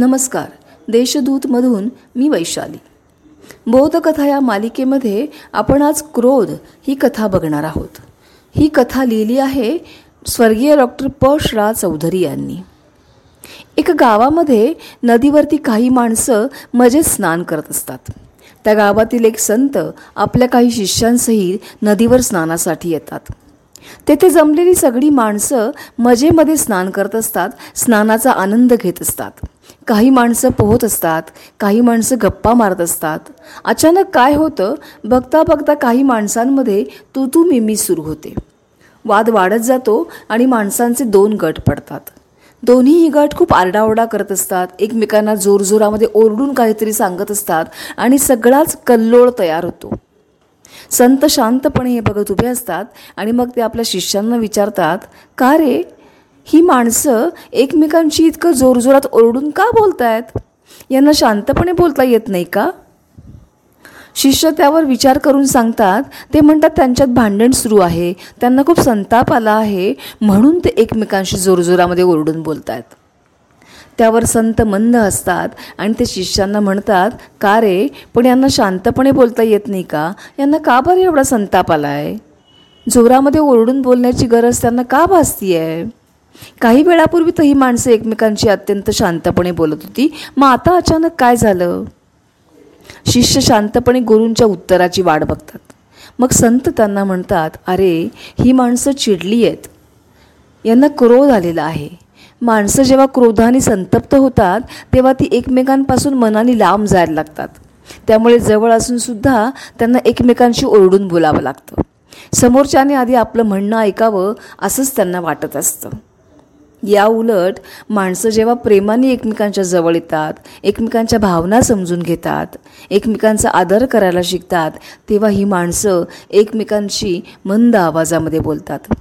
नमस्कार. देशदूतमधून मी वैशाली. बोधकथा या मालिकेमध्ये आपण आज क्रोध ही कथा बघणार आहोत. ही कथा लिहिली आहे स्वर्गीय डॉक्टर पश श्रा चौधरी यांनी. एका गावामध्ये नदीवरती काही माणसं मजेत स्नान करत असतात. त्या गावातील एक संत आपल्या काही शिष्यांसहित नदीवर स्नानासाठी येतात. तेथे जमलेली सगळी माणसं मजेमध्ये स्नान करत असतात स्नानाचा आनंद घेत असतात. काही माणसं पोहत असतात काही माणसं गप्पा मारत असतात. अचानक काय होतं? बघता बघता काही माणसांमध्ये तू तू मिमी सुरू होते. वाद वाढत जातो आणि माणसांचे दोन गट पडतात. दोन्हीही गट खूप आरडाओरडा करत असतात एकमेकांना जोरजोरामध्ये ओरडून काहीतरी सांगत असतात आणि सगळाच कल्लोळ तयार होतो. संत शांतपणे हे बघत उभे असतात आणि मग ते आपल्या शिष्यांना विचारतात का रे? ही माणसं एकमेकांशी इतकं जोरजोरात ओरडून का बोलतायत? यांना शांतपणे बोलता येत नाही का? शिष्य त्यावर विचार करून सांगतात ते म्हणतात त्यांच्यात भांडण सुरू आहे त्यांना खूप संताप आला आहे म्हणून ते एकमेकांशी जोरजोरामध्ये ओरडून बोलत आहेत त्यावर संत मंद असतात आणि ते शिष्यांना म्हणतात का रे पण यांना शांतपणे बोलता येत नाही का? यांना का बरं एवढा संताप आला आहे जोरामध्ये ओरडून बोलण्याची गरज त्यांना का भासती आहे काही वेळापूर्वी तर ही माणसं एकमेकांशी अत्यंत शांतपणे बोलत होती. मग आता अचानक काय झालं? शिष्य शांतपणे गुरूंच्या उत्तराची वाट बघतात. मग संत त्यांना म्हणतात अरे ही माणसं चिडली आहेत. यांना क्रोध आलेला आहे. माणसं जेव्हा क्रोधाने संतप्त होतात तेव्हा ती एकमेकांपासून मनाने लांब जायला लागतात. त्यामुळे जवळ असून सुद्धा त्यांना एकमेकांशी ओरडून बोलावं लागतं. समोरच्याने आधी आपलं म्हणणं ऐकावं असंच त्यांना वाटत असतं. या उलट माणसं जेव्हा प्रेमाने एकमेकांच्या जवळ येतात एकमेकांच्या भावना समजून घेतात एकमेकांचा आदर करायला शिकतात तेव्हा ही माणसं एकमेकांशी मंद आवाजामध्ये बोलतात.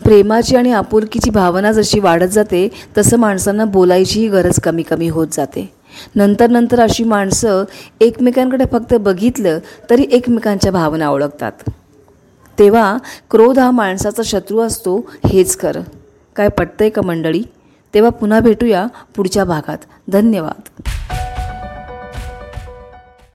प्रेमाची आणि आपुलकीची भावना जशी वाढत जाते तसं माणसांना बोलायचीही गरज कमी कमी होत जाते. नंतर नंतर अशी माणसं एकमेकांकडे फक्त बघितलं तरी एकमेकांच्या भावना ओळखतात. तेव्हा क्रोध हा माणसाचा शत्रू असतो हेच खरं. काय पटतंय का मंडळी? तेव्हा पुन्हा भेटूया पुढच्या भागात. धन्यवाद.